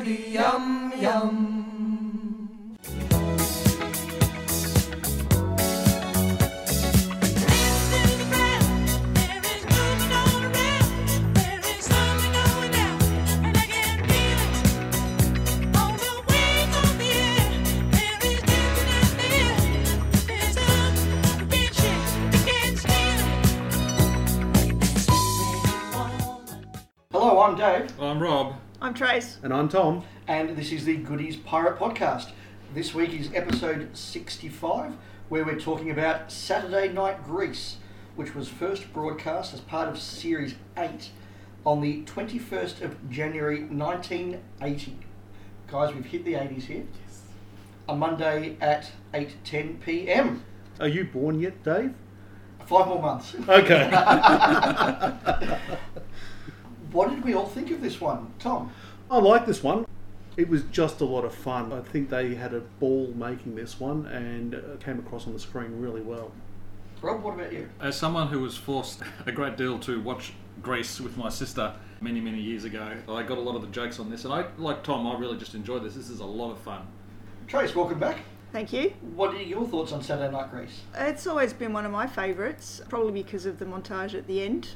goody yum yum. Hello, I'm Dave, I'm Rob. I'm Trace. And I'm Tom. and this is the Goodies Pirate Podcast. This week is episode 65, where we're talking about Saturday Night Grease, which was first broadcast as part of Series 8 on the 21st of January 1980. Guys, we've hit the 80s here. Yes. A Monday at 8.10 p.m. Are you born yet, Dave? Five more months. Okay. What did we all think of this one? Tom? I like this one. It was just a lot of fun. I think they had a ball making this one and uh, came across on the screen really well. Rob, what about you? As someone who was forced a great deal to watch Grease with my sister many, many years ago, I got a lot of the jokes on this. And I, like Tom, I really just enjoyed this. This is a lot of fun. Trace, welcome back. Thank you. What are your thoughts on Saturday Night Grease? It's always been one of my favourites, probably because of the montage at the end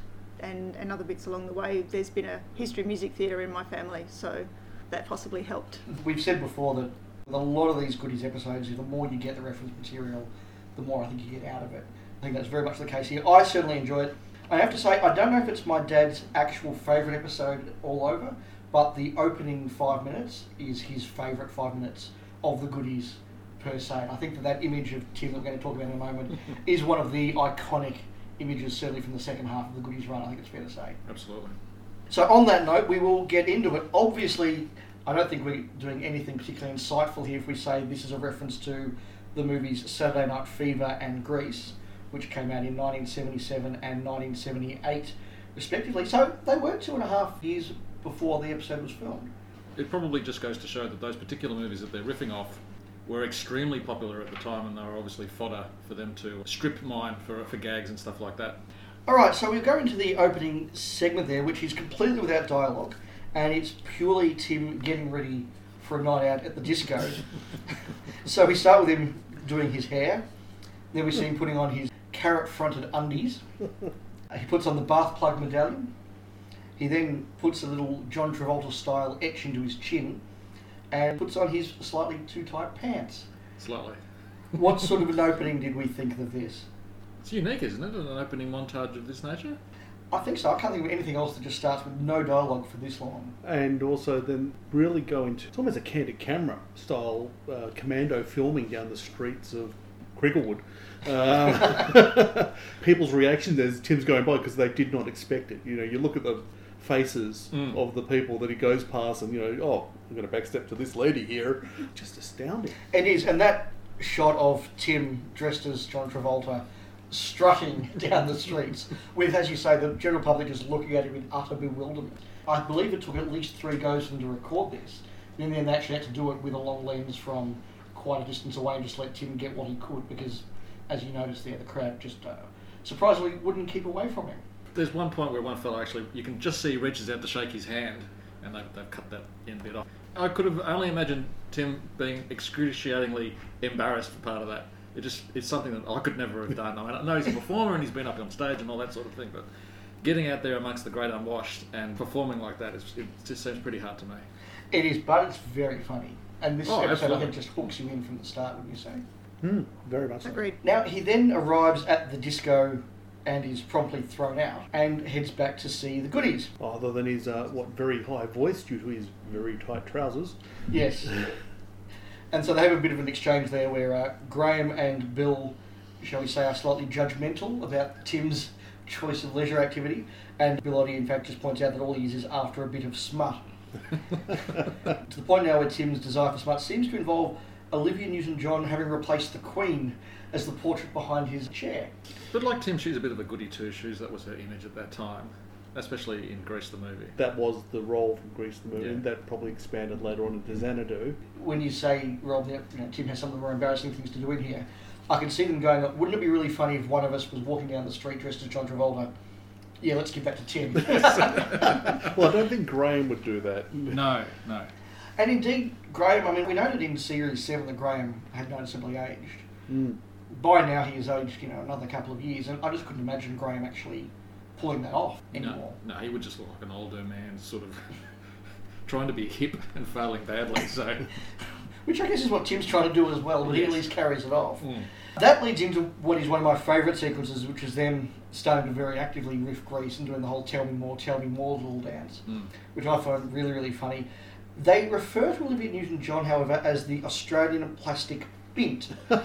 and, and other bits along the way. There's been a history of music theatre in my family, so that possibly helped. We've said before that with a lot of these goodies episodes, the more you get the reference material, the more I think you get out of it. I think that's very much the case here. I certainly enjoy it. I have to say, I don't know if it's my dad's actual favourite episode all over, but the opening five minutes is his favourite five minutes of the goodies per se. And I think that that image of Tim that we're going to talk about in a moment is one of the iconic images, certainly from the second half of the goodies run. I think it's fair to say. Absolutely. So on that note, we will get into it. Obviously, I don't think we're doing anything particularly insightful here if we say this is a reference to the movies Saturday Night Fever and Grease, which came out in 1977 and 1978, respectively. So they were two and a half years before the episode was filmed. It probably just goes to show that those particular movies that they're riffing off were extremely popular at the time and they were obviously fodder for them to strip mine for, for gags and stuff like that. All right, so we'll go into the opening segment there, which is completely without dialogue, and it's purely Tim getting ready for a night out at the disco. so we start with him doing his hair, then we see him putting on his carrot-fronted undies. Uh, He puts on the bath plug medallion. He then puts a little John Travolta style etch into his chin, and puts on his slightly too tight pants. Slightly. What sort of an opening did we think of this? It's unique, isn't it? An opening montage of this nature? I think so. I can't think of anything else that just starts with no dialogue for this long. And also then really go into it's almost a candid camera style uh, commando filming down the streets of Cricklewood. Um, people's reactions as Tim's going by because they did not expect it. You know, you look at the faces Mm. of the people that he goes past and, you know, oh, I'm going to backstep to this lady here. Just astounding. It is, and that shot of Tim dressed as John Travolta strutting down the streets with, as you say, the general public just looking at him in utter bewilderment. I believe it took at least three goes for them to record this. And then they actually had to do it with a long lens from quite a distance away and just let Tim get what he could because, as you noticed there, the crowd just uh, surprisingly wouldn't keep away from him. There's one point where one fellow actually, you can just see he reaches out to shake his hand, and they've, they've cut that end bit off. I could have only imagined Tim being excruciatingly embarrassed for part of that. It just it's something that I could never have done. I mean, I know he's a performer and he's been up on stage and all that sort of thing, but getting out there amongst the great unwashed and performing like that is it just seems pretty hard to me. It is, but it's very funny. And this Oh, episode, I absolutely. think, just hooks you in from the start, wouldn't you say? Hmm, very much so. Agreed. Now, he then arrives at the disco and is promptly thrown out and heads back to see the goodies. Other than his uh, what very high voice due to his very tight trousers. Yes. and so they have a bit of an exchange there where uh, Graham and Bill, shall we say, are slightly judgmental about Tim's choice of leisure activity. And Bill Oddie, in fact, just points out that all he is is after a bit of smut. to the point now where Tim's desire for smut seems to involve Olivia Newton John having replaced the Queen as the portrait behind his chair. But like Tim, she's a bit of a goody two shoes. That was her image at that time, especially in Grease the movie. That was the role from Grease the movie. Yeah. and That probably expanded later on into Xanadu. when you say, Rob, you know, Tim has some of the more embarrassing things to do in here, I can see them going, wouldn't it be really funny if one of us was walking down the street dressed as John Travolta? Yeah, let's give that to Tim. well, I don't think Graham would do that. No, no. And indeed, Graham, I mean, we noted in Series 7 that Graham had noticeably aged. Mm. By now, he has aged, you know, another couple of years, and I just couldn't imagine Graham actually pulling that off anymore. No, no, he would just look like an older man, sort of trying to be hip and failing badly. So, Which I guess is what Tim's trying to do as well, but he at least carries it off. Mm. That leads into what is one of my favourite sequences, which is them starting to very actively riff Grease and doing the whole "Tell me more, tell me more" little dance, Mm. which I find really, really funny. They refer to Olivia Newton-John, however, as the Australian plastic bint.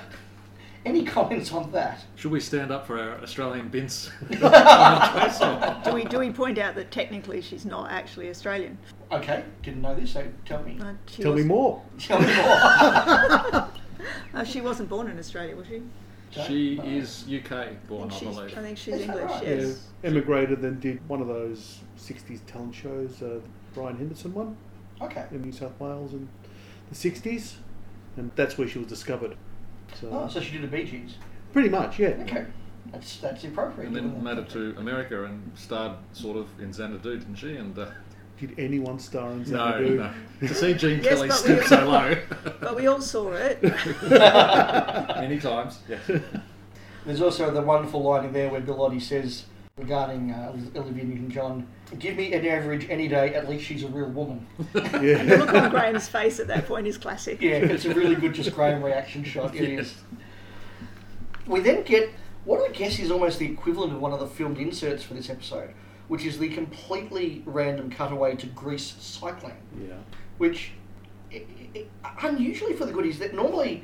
Any comments on that? should we stand up for our Australian bints? Do we do we point out that technically she's not actually Australian? Okay, didn't know this, so tell me. Uh, she Tell me more. Tell me more. Uh, she wasn't born in Australia, was she? she Don't is UK born, I I think she's, believe. I think she's Is English. right? Yes. Yeah, emigrated, then did one of those 60s talent shows, uh, Brian Henderson one Okay. in New South Wales in the 60s, and that's where she was discovered. So, Oh, so she did a Bee Gees. pretty much, yeah. Okay. That's that's appropriate. And then that. made it to America and starred sort of in Xanadu, didn't she? And uh, Did anyone star in no, Xanadu? no. To see Gene Yes, Kelly but stoop we- so low But we all saw it. many times. Yes. There's also the wonderful line in there where Bill Oddie says regarding uh, Olivia Newton-John, "Give me an average any day. At least she's a real woman." the Yeah. look on Graham's face at that point is classic. Yeah, it's a really good just Graham reaction shot. It is. Yes. We then get what I guess is almost the equivalent of one of the filmed inserts for this episode, which is the completely random cutaway to Greece cycling. yeah. which i i unusually for the goodies that normally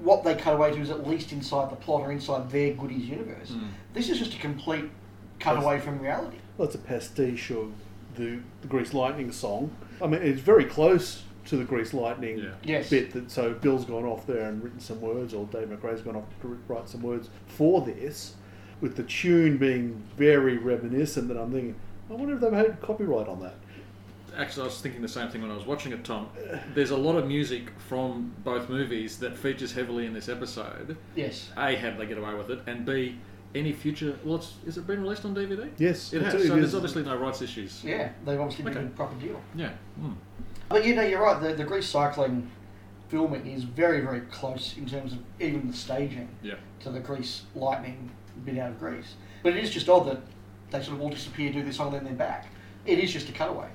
what they cut away to is at least inside the plot or inside their goodies universe. Mm. This is just a complete cut away from reality. Well, it's a pastiche of the, the Grease Lightning song. I mean, it's very close to the Grease Lightning Yeah. Yes. bit. That so Bill's gone off there and written some words, or Dave MacRae's gone off to write some words for this, with the tune being very reminiscent. That I'm thinking, I wonder if they've had copyright on that. Actually, I was thinking the same thing when I was watching it, Tom. There's a lot of music from both movies that features heavily in this episode. Yes. A, how did they get away with it? And B, any future. Well, it's, is it been released on DVD? Yes, It it's- has. it so is. there's obviously no rights issues. Yeah, they've obviously Okay. given a proper deal. Yeah. Mm. But you know, you're right. The, the Grease cycling filming is very, very close in terms of even the staging Yeah. to the Grease lightning bit out of Grease. But it is just odd that they sort of all disappear, do this song, then they're back. It is just a cutaway.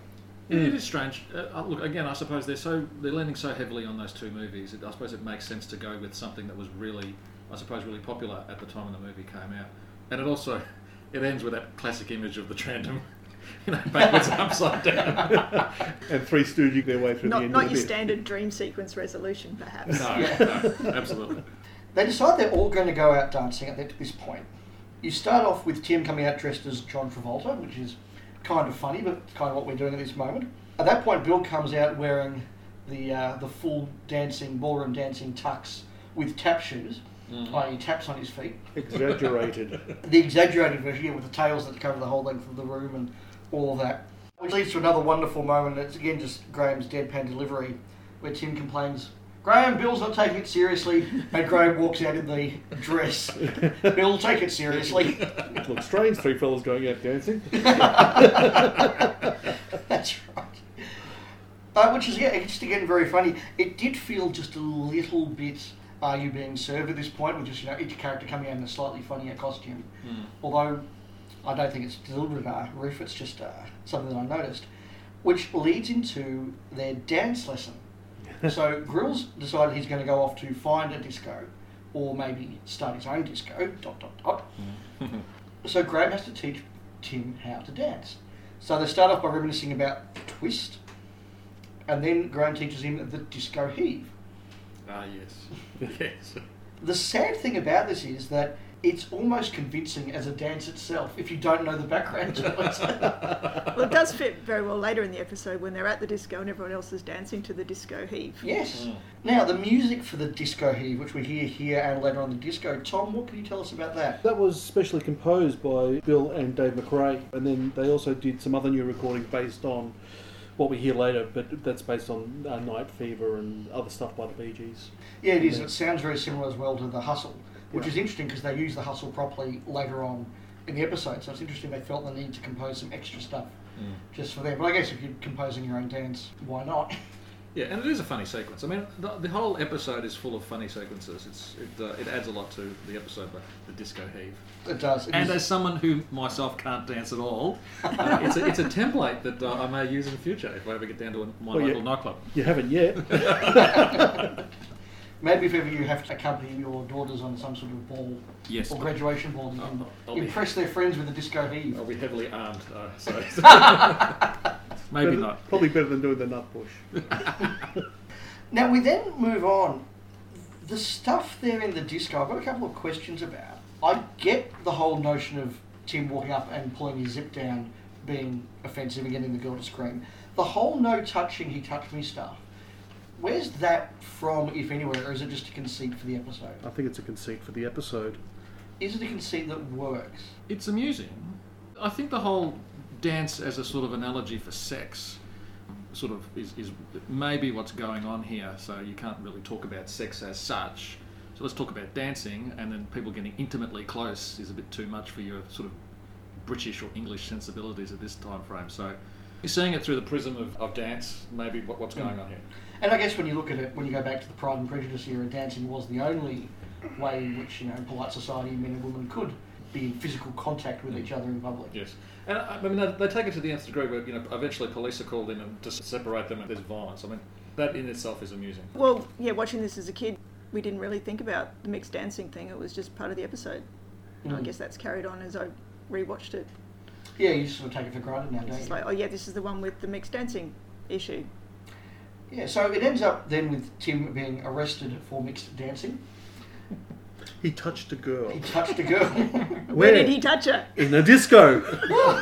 It- It is strange. Uh, uh, look, again, I suppose they're so they're leaning so heavily on those two movies. It, I suppose it makes sense to go with something that was really, I suppose, really popular at the time when the movie came out. And it also it ends with that classic image of the Trandem, you know, backwards and upside down. and Three Stooges their way through the Not, end not of the your bit. standard dream sequence resolution, perhaps. No, Yeah. no, absolutely. They decide they're all going to go out dancing at this point. You start off with Tim coming out dressed as John Travolta, which is kind of funny, but it's kind of what we're doing at this moment. At that point, Bill comes out wearing the uh, the full dancing ballroom dancing tux with tap shoes, Mhm. i.e., taps on his feet. Exaggerated. The exaggerated version, yeah, with the tails that cover the whole length of the room and all of that. Which leads to another wonderful moment. It's again just Graham's deadpan delivery, where Tim complains, Graham, Bill's not taking it seriously, and Graham walks out in the dress. Bill, take it seriously. Looks strange. Three fellas going out dancing. That's right. Uh, which is yeah, just again very funny. It did feel just a little bit are you being served at this point, with just you know each character coming out in a slightly funnier costume. Mm. Although I don't think it's deliberate uh, riff, it's just uh, something that I noticed, which leads into their dance lesson. so Grills decided he's going to go off to find a disco, or maybe start his own disco. Dot dot dot. So Graham has to teach Tim how to dance. So they start off by reminiscing about the twist, and then Graham teaches him the disco heave. Ah, yes, yes. The sad thing about this is that it's almost convincing as a dance itself if you don't know the background to it. Well, it does fit very well later in the episode when they're at the disco and everyone else is dancing to the disco heave. yes. Mm. Now, the music for the disco heave, which we hear here and later on the disco, Tom, what can you tell us about that? That was specially composed by Bill and Dave MacRae, and then they also did some other new recordings based on what we hear later, but that's based on uh, Night Fever and other stuff by the Bee Gees. Yeah, it is. It sounds very similar as well to the hustle, which Yeah. is interesting because they use the hustle properly later on in the episode. So it's interesting they felt the need to compose some extra stuff Mm. just for them. But I guess if you're composing your own dance, why not? Yeah, and it is a funny sequence. I mean, the, the whole episode is full of funny sequences. It's it, uh, it adds a lot to the episode, but the disco heave. It does. It And is- as someone who myself can't dance at all, uh, it's, a, it's a template that uh, I may use in the future if I ever get down to a, my Well, yeah. local nightclub. You haven't yet. Maybe if ever you have to accompany your daughters on some sort of ball Yes, or graduation ball, you I'll- I'll be- impress their friends with the disco heave. I'll be heavily armed, uh, so maybe Better- not. Probably better than doing the nut bush. Now we then move on. The stuff there in the disco, I've got a couple of questions about. I get the whole notion of Tim walking up and pulling his zip down being offensive and getting the girl to scream. The whole no touching, he touched me stuff. Where's that from, if anywhere, or is it just a conceit for the episode? I think it's a conceit for the episode. Is it a conceit that works? It's amusing. I think the whole dance as a sort of analogy for sex sort of is, is maybe what's going on here. So you can't really talk about sex as such. So let's talk about dancing, and then people getting intimately close is a bit too much for your sort of British or English sensibilities at this time frame. So you're seeing it through the prism of, of dance, maybe what, what's going on here. And I guess when you look at it, when you go back to the Pride and Prejudice era, dancing was the only way in which, you know, polite society, men and women could be in physical contact with each other in public. Yes, and I I mean they, they take it to the nth degree where you know eventually police are called in and to separate them and there's violence. I mean that in itself is amusing. Well, yeah, watching this as a kid, we didn't really think about the mixed dancing thing. It was just part of the episode. And I Mm. guess that's carried on as I rewatched it. Yeah, you sort of take it for granted now, It's don't just you? like, oh yeah, this is the one with the mixed dancing issue. Yeah, so it ends up then with Tim being arrested for mixed dancing. He touched a girl. He touched a girl. Where, did he touch her? In a disco.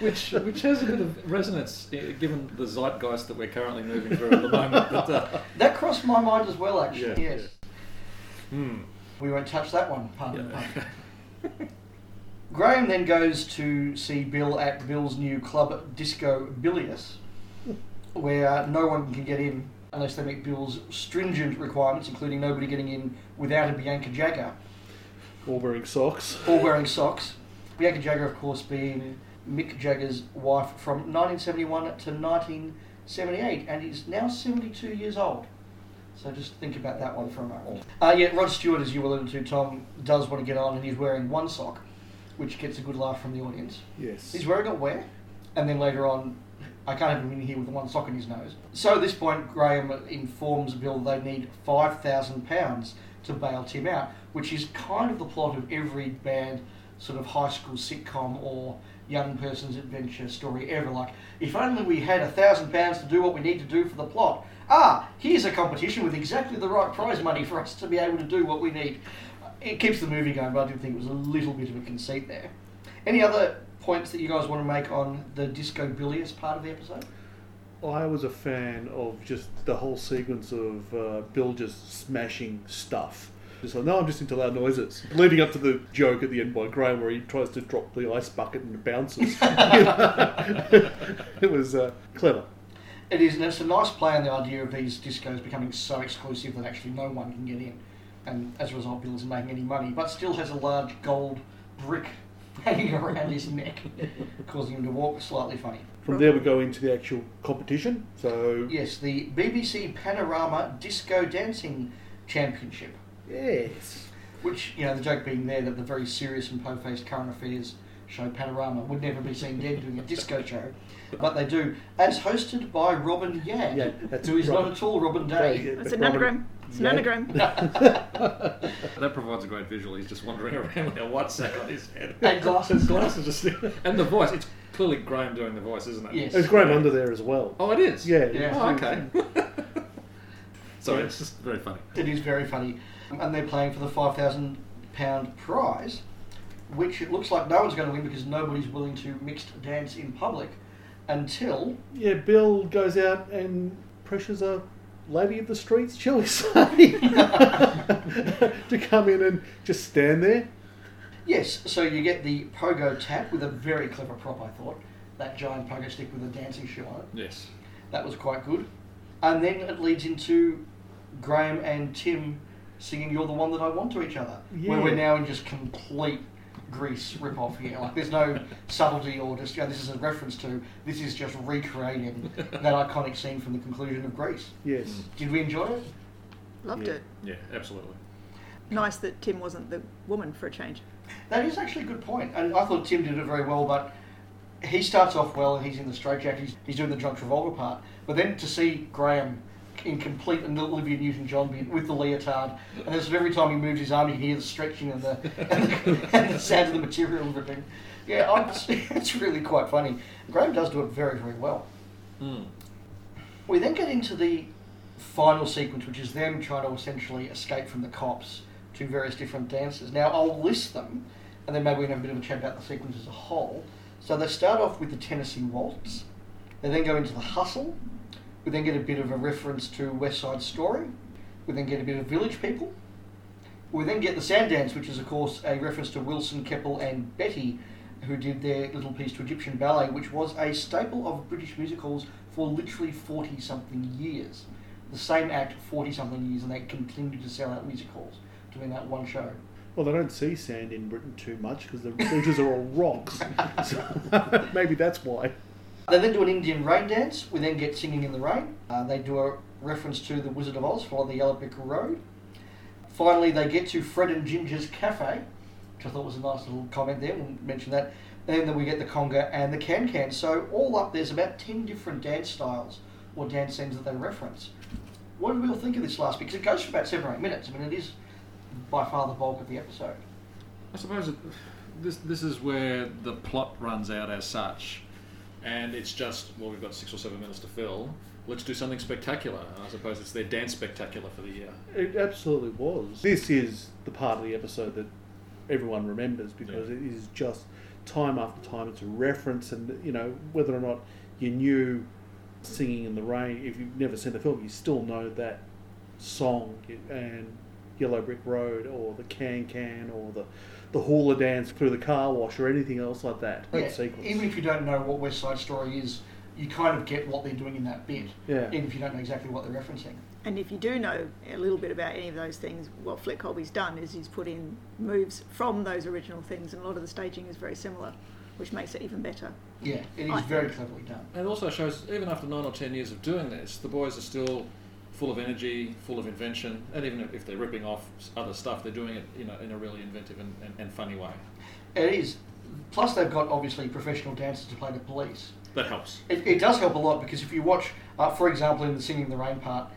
Which which has a bit of resonance eh, given the zeitgeist that we're currently moving through at the moment. But, uh, that crossed my mind as well, actually. Yeah, yes. hmm. We won't touch that one, pardon Yeah. pun. Graham then goes to see Bill at Bill's new club, Disco Bilious, where no one can get in unless they meet Bill's stringent requirements, including nobody getting in without a Bianca Jagger All wearing socks. All wearing socks. Bianca Jagger, of course, being Mick Jagger's wife from 1971 to 1978, and is now 72 years old. So just think about that one for a moment. Uh, yeah, Rod Stewart, as you alluded to, Tom, does want to get on, and he's wearing one sock, which gets a good laugh from the audience. Yes. He's wearing it where? And then later on, I can't have him in here with one sock in his nose. So at this point, Graham informs Bill they need £5,000 to bail Tim out, which is kind of the plot of every bad sort of high school sitcom or young person's adventure story ever. Like, if only we had a thousand pounds to do what we need to do for the plot. Ah, here's a competition with exactly the right prize money for us to be able to do what we need. It keeps the movie going, but I did think it was a little bit of a conceit there. Any other points that you guys want to make on the disco bilious part of the episode? I was a fan of just the whole sequence of uh, Bill just smashing stuff. Just like, no, I'm just into loud noises. Leading up to the joke at the end by Graham where he tries to drop the ice bucket and it bounces. It was uh, clever. It is, and it's a nice play on the idea of these discos becoming so exclusive that actually no one can get in. And as a result, Bill isn't making any money, but still has a large gold brick hanging around his neck, causing him to walk slightly funny. From there, we go into the actual competition. So, Yes, the BBC Panorama Disco Dancing Championship. yes. Which, you know, the joke being there that the very serious and po-faced current affairs show Panorama would never be seen dead doing a disco show. But they do, as hosted by Robin Yad, Yeah, that's who is Robin- not at all Robin Day. It's an Robert- anagram. It's an Yeah. anagram. That provides a great visual. He's just wandering around with a white sack on his head. And glasses. His glasses just and the voice. It's clearly Graham doing the voice, isn't it? Yes. There's Graham under there as well. Oh, it is. Yeah. Yeah. Oh, okay. Sorry, it's just very funny. It is very funny. And they're playing for the £5,000 prize, which it looks like no one's going to win because nobody's willing to mixed dance in public until Yeah, Bill goes out and pressures a lady of the streets, shall we say, to come in and just stand there. Yes, so you get the pogo tap with a very clever prop, I thought. That giant pogo stick with a dancing shoe on it. Yes. That was quite good. And then it leads into Graham and Tim singing You're the One That I Want to each other. Where we're now in just complete Grease rip-off here. Like, there's no subtlety or just, you know, this is a reference to, this is just recreating that iconic scene from the conclusion of Grease. Yes. Mm. Did we enjoy it? Loved Yeah. it. Yeah, absolutely. Nice that Tim wasn't the woman for a change. That is actually a good point, and I thought Tim did it very well. But he starts off well, and he's in the straitjacket. He's, he's doing the John Travolta part, but then to see Graham in complete and the Olivia Newton-John with the leotard, and every time he moves his arm, you hear the stretching and the and the, and the sound of the material ripping. Yeah, I'm, it's really quite funny. Graham does do it very, very well. Mm. We then get into the final sequence, which is them trying to essentially escape from the cops to various different dances. Now, I'll list them, and then maybe we can have a bit of a chat about the sequence as a whole. So they start off with the Tennessee Waltz. They then go into the Hustle. We then get a bit of a reference to West Side Story. We then get a bit of Village People. We then get the Sand Dance, which is, of course, a reference to Wilson, Keppel, and Betty, who did their little piece to Egyptian ballet, which was a staple of British musicals for literally 40 something years. The same act 40 something years, and they continued to sell out music halls doing that one show. Well, they don't see sand in Britain too much because the beaches are all rocks. So maybe that's why. They then do an Indian rain dance. We then get Singing in the Rain. Uh, they do a reference to The Wizard of Oz, follow the Yellow Brick Road. Finally, they get to Fred and Ginger's Cafe, which I thought was a nice little comment there. We'll mention that. And then we get the conga and the can can. So all up, there's about 10 different dance styles or dance scenes that they reference. What did we all think of this last? Because it goes for about seven or eight minutes. I mean, it is by far the bulk of the episode. I suppose it, this this is where the plot runs out as such, and it's just well, we've got six or seven minutes to fill. Let's do something spectacular. I suppose it's their dance spectacular for the year. It absolutely was. This is the part of the episode that everyone remembers because Yeah. it is just time after time. It's a reference, and you know whether or not you knew "Singing in the Rain," if you've never seen the film, you still know that song and Yellow Brick Road or the Can Can or the the hula dance through the car wash or anything else like that. Great Yeah, sequence. Even if you don't know what West Side Story is, you kind of get what they're doing in that bit, Yeah. even if you don't know exactly what they're referencing. And if you do know a little bit about any of those things, what Flick Colby's done is he's put in moves from those original things, and a lot of the staging is very similar, which makes it even better. Yeah, it is I very think- cleverly done. And it also shows even after nine or ten years of doing this, the boys are still full of energy, full of invention, and even if they're ripping off other stuff, they're doing it you know in a really inventive and, and, and funny way. It is. Plus, they've got obviously professional dancers to play the police. That helps. It, it does help a lot because if you watch, uh, for example, in the Singing in the Rain part,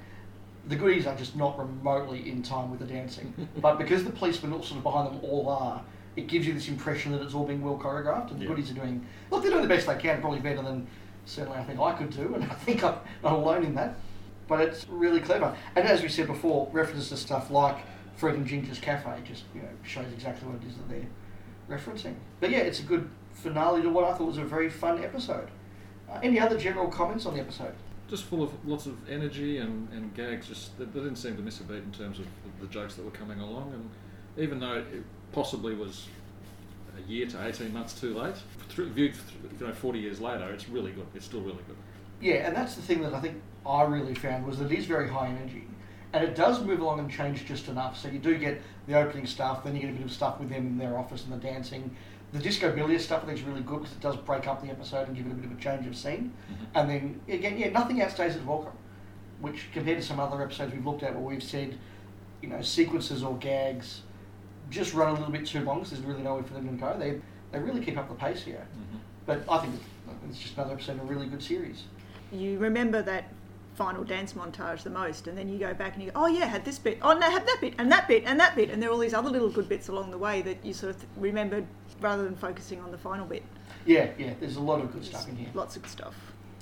the goodies are just not remotely in time with the dancing. but because the policemen all sort of behind them all are, it gives you this impression that it's all being well choreographed, and the Yeah. goodies are doing. Look, they're doing the best they can, probably better than certainly I think I could do, and I think I'm not alone in that. But it's really clever, and as we said before, references to stuff like Fred and Ginger's Cafe just you know shows exactly what it is that they're referencing. But yeah, it's a good finale to what I thought was a very fun episode. Uh, any other general comments on the episode? Just full of lots of energy and, and gags. Just they, they didn't seem to miss a beat in terms of the, jokes that were coming along. And even though it possibly was a year to eighteen months too late, through, viewed you know forty years later, it's really good. It's still really good. Yeah, and that's the thing that I think I really found was that it is very high energy. And it does move along and change just enough. So you do get the opening stuff, then you get a bit of stuff with them in their office and the dancing. The disco bilious stuff I think is really good because it does break up the episode and give it a bit of a change of scene. Mm-hmm. And then again, yeah, nothing outstays its welcome. Which compared to some other episodes we've looked at where we've said, you know, sequences or gags just run a little bit too long because there's really nowhere for them to go. They they really keep up the pace here. Mm-hmm. But I think it's just another episode of a really good series. You remember that final dance montage the most, and then you go back and you go, oh yeah, had this bit, oh no, had that bit, and that bit, and that bit, and there are all these other little good bits along the way that you sort of remembered rather than focusing on the final bit. Yeah, yeah, there's a lot of good stuff in here. Lots of good stuff.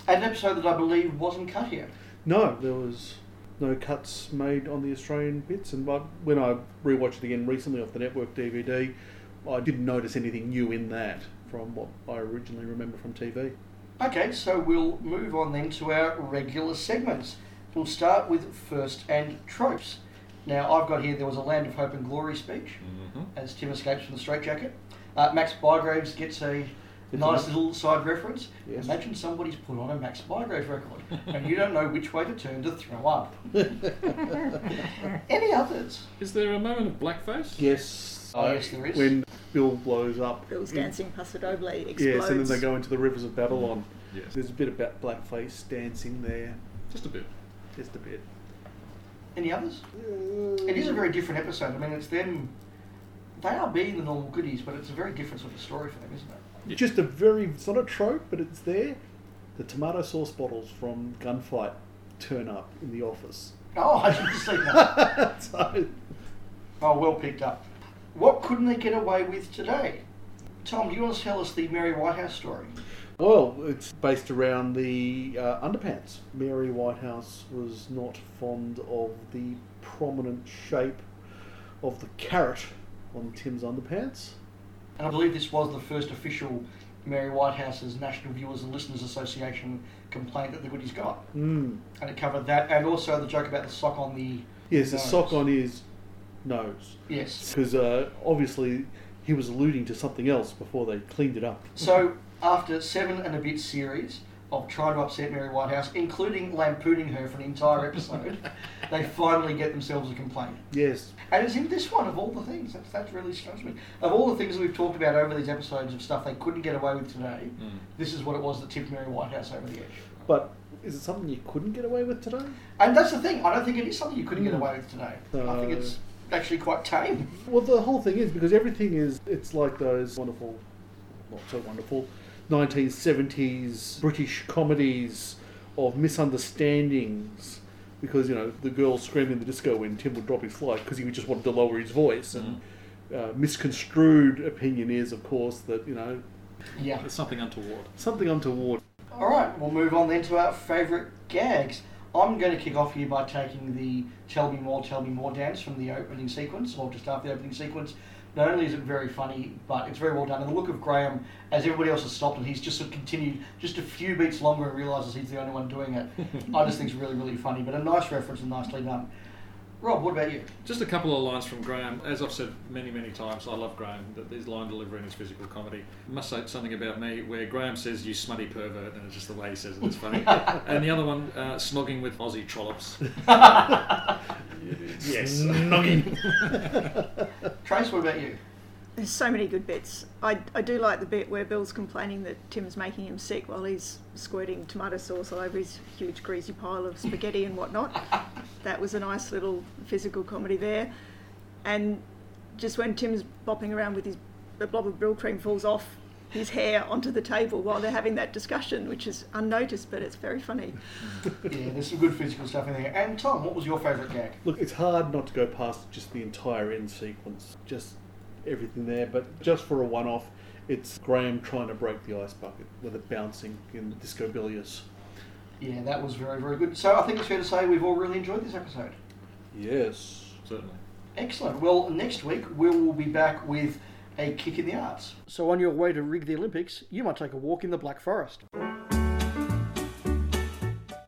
An episode that I believe wasn't cut here. No, there was no cuts made on the Australian bits, and but when I rewatched it again recently off the network DVD, I didn't notice anything new in that from what I originally remember from TV. Okay, so we'll move on then to our regular segments. We'll start with first and tropes. Now, I've got here there was a Land of Hope and Glory speech Mm-hmm. as Tim escapes from the straitjacket. Uh, Max Bygraves gets a nice little side reference. Yes. Imagine somebody's put on a Max Bygraves record and you don't know which way to turn to throw up. Any others? Is there a moment of blackface? Yes, Oh, uh, yes, there is. When Bill blows up. Bill's dancing Paso Doble explodes. Yes, and then they go into the rivers of Babylon. Mm. Yes. There's a bit about blackface dancing there, Just a bit. just a bit. Any others? It is a very different episode. I mean, it's them. They are being the normal goodies, but it's a very different sort of story for them, isn't it? Yeah. Just a very, it's not a trope, but it's there. The tomato sauce bottles from Gunfight turn up in the office. Oh, I didn't see that. so, Oh, well picked up. What couldn't they get away with today? Tom, do you want to tell us the Mary Whitehouse story? well, it's based around the uh, underpants. Mary Whitehouse was not fond of the prominent shape of the carrot on Tim's underpants. And I believe this was the first official Mary Whitehouse's National Viewers and Listeners Association complaint that the goodies got. Mm. And it covered that, and also the joke about the sock on the. Yes, the sock on his nose. Yes. Because uh, obviously he was alluding to something else before they cleaned it up. So, after seven and a bit series of trying to upset Mary Whitehouse, including lampooning her for an entire episode, they finally get themselves a complaint. Yes. And it's in this one of all the things. That's, that's really strange me. Of all the things that we've talked about over these episodes of stuff they couldn't get away with today, Mm. this is what it was that tipped Mary Whitehouse over the edge. But is it something you couldn't get away with today? And that's the thing. I don't think it is something you couldn't get away with today. I think Uh, it's actually quite tame. Well, the whole thing is because everything is, it's like those wonderful, not so wonderful, 1970s British comedies of misunderstandings. Because, you know, the girl screaming in the disco when Tim would drop his flight because he just wanted to lower his voice. And uh, misconstrued opinion is, of course, that, you know, Yeah. It's something untoward. something untoward. All right, we'll move on then to our favourite gags. I'm going to kick off here by taking the "Tell Me More, Tell Me More" dance from the opening sequence, or just after the opening sequence. Not only is it very funny, but it's very well done. And the look of Graham, as everybody else has stopped, and he's just sort of continued just a few beats longer and realises he's the only one doing it. I just think it's really, really funny, but a nice reference and nicely done. Rob, what about you? Just a couple of lines from Graham. As I've said many, many times, I love Graham. That his line delivery and his physical comedy. I must say something about me where Graham says "you smutty pervert" and it's just the way he says it. It's funny. and the other one, uh, snogging with Aussie trollops. Yes. Noggin. Trace, what about you? There's so many good bits. I, I do like the bit where Bill's complaining that Tim's making him sick while he's squirting tomato sauce all over his huge greasy pile of spaghetti and whatnot. That was a nice little physical comedy there. And just when Tim's bopping around with his the blob of Brylcreem falls off his hair onto the table while they're having that discussion, which is unnoticed, but it's very funny. Yeah, there's some good physical stuff in there. And Tom, what was your favourite gag? Look, it's hard not to go past just the entire end sequence, just everything there. But just for a one-off, it's Graham trying to break the ice bucket with it bouncing in Disco Bilious. Yeah, that was very, very good. So I think it's fair to say we've all really enjoyed this episode. Yes. Certainly. Excellent. Well, next week we will be back with a kick in the arts. So on your way to rig the Olympics, you might take a walk in the Black Forest.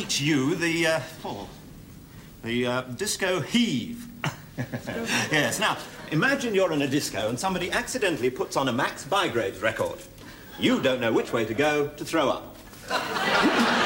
Teach you the, uh, oh, the uh, disco heave. yes, now, imagine you're in a disco and somebody accidentally puts on a Max Bygraves record. You don't know which way to go to throw up.